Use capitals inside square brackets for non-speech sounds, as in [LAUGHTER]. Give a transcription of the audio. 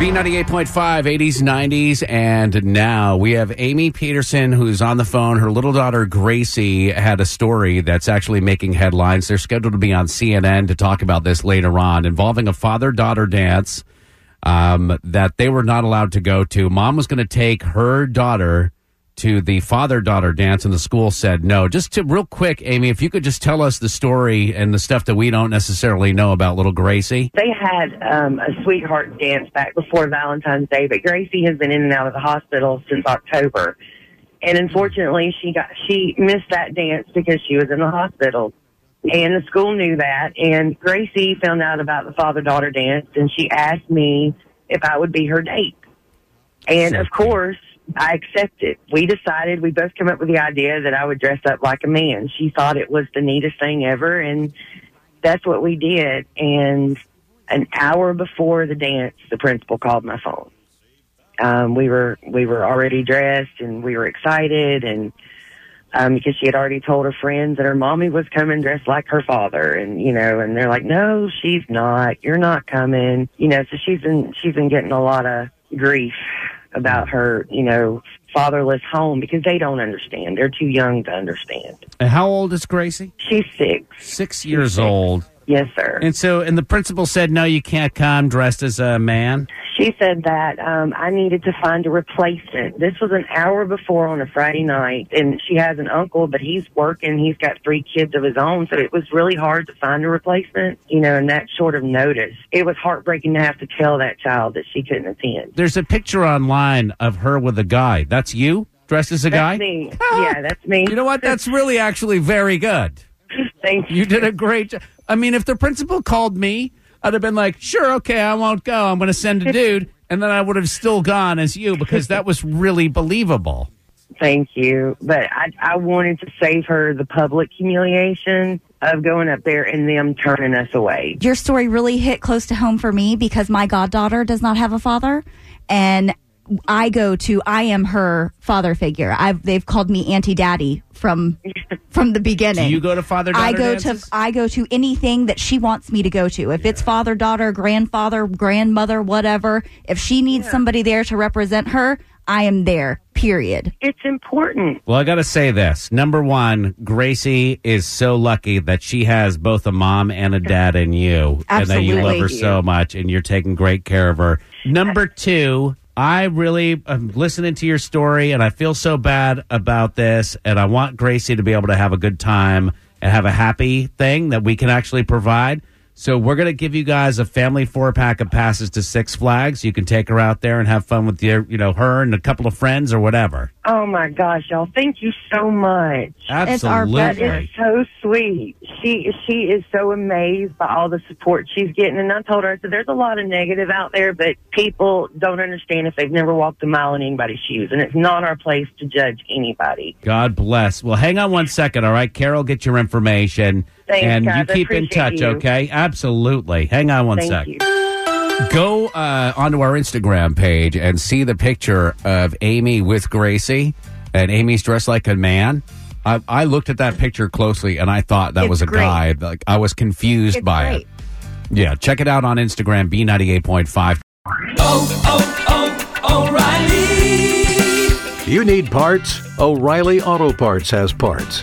B98.5, 80s, 90s, and now we have Amy Peterson who's on the phone. Her little daughter Gracie had a story that's actually making headlines. They're scheduled to be on CNN to talk about this later on, involving a father daughter dance um, that they were not allowed to go to. Mom was going to take her daughter to the father daughter dance, and the school said no. Just to real quick, Amy, if you could just tell us the story and the stuff that we don't necessarily know about little Gracie. They had um, a sweetheart dance back before Valentine's Day, but Gracie has been in and out of the hospital since October. And unfortunately, she got she missed that dance because she was in the hospital. And the school knew that. And Gracie found out about the father daughter dance and she asked me if I would be her date. And of course, I accepted. We decided, we both came up with the idea that I would dress up like a man. She thought it was the neatest thing ever. And that's what we did. And an hour before the dance, the principal called my phone. Um, we were, we were already dressed and we were excited and, um, because she had already told her friends that her mommy was coming dressed like her father, and you know, and they're like, "No, she's not. You're not coming." You know, so she's been she's been getting a lot of grief about mm. her, you know, fatherless home because they don't understand. They're too young to understand. And how old is Gracie? She's six. Six years old. Yes, sir. And so, and the principal said, no, you can't come dressed as a man. She said that um, I needed to find a replacement. This was an hour before on a Friday night, and she has an uncle, but he's working. He's got three kids of his own, so it was really hard to find a replacement. You know, in that short of notice, it was heartbreaking to have to tell that child that she couldn't attend. There's a picture online of her with a guy. That's you dressed as a guy. Me. [LAUGHS] yeah, that's me. You know what? That's really actually very good. Thank you. You did a great job. I mean, if the principal called me, I'd have been like, sure, okay, I won't go. I'm going to send a [LAUGHS] dude. And then I would have still gone as you because that was really believable. Thank you. But I, I wanted to save her the public humiliation of going up there and them turning us away. Your story really hit close to home for me because my goddaughter does not have a father. And I go to, I am her father figure. I've, they've called me Auntie Daddy from [LAUGHS] from the beginning. Do you go to father I go dances? to I go to anything that she wants me to go to. If it's father, daughter, grandfather, grandmother, whatever, if she needs somebody there to represent her, I am there. Period. It's important. Well, I got to say this. Number one, Gracie is so lucky that she has both a mom and a dad in you, and that you love her so much, and you're taking great care of her. Number two, I really am listening to your story, and I feel so bad about this, and I want Gracie to be able to have a good time and have a happy thing that we can actually provide. So we're going to give you guys a family four pack of passes to Six Flags. You can take her out there and have fun with your, you know, her and a couple of friends or whatever. Oh my gosh, y'all! Thank you so much. It's Absolutely. pleasure. It's so sweet. She she is so amazed by all the support she's getting. And I told her, I said, there's a lot of negative out there, but people don't understand if they've never walked a mile in anybody's shoes. And it's not our place to judge anybody. God bless. Well, hang on one second, all right? Carol, get your information. Thanks, and guys. you keep in touch, you. okay? Absolutely. Hang on one Thank sec. you. Go uh, onto our Instagram page and see the picture of Amy with Gracie, and Amy's dressed like a man. I, I looked at that picture closely, and I thought that It's was a great. guy. Like I was confused It's by great. it. Yeah, check it out on Instagram, B98.5. Oh oh oh, O'Reilly. You need parts? O'Reilly Auto Parts has parts.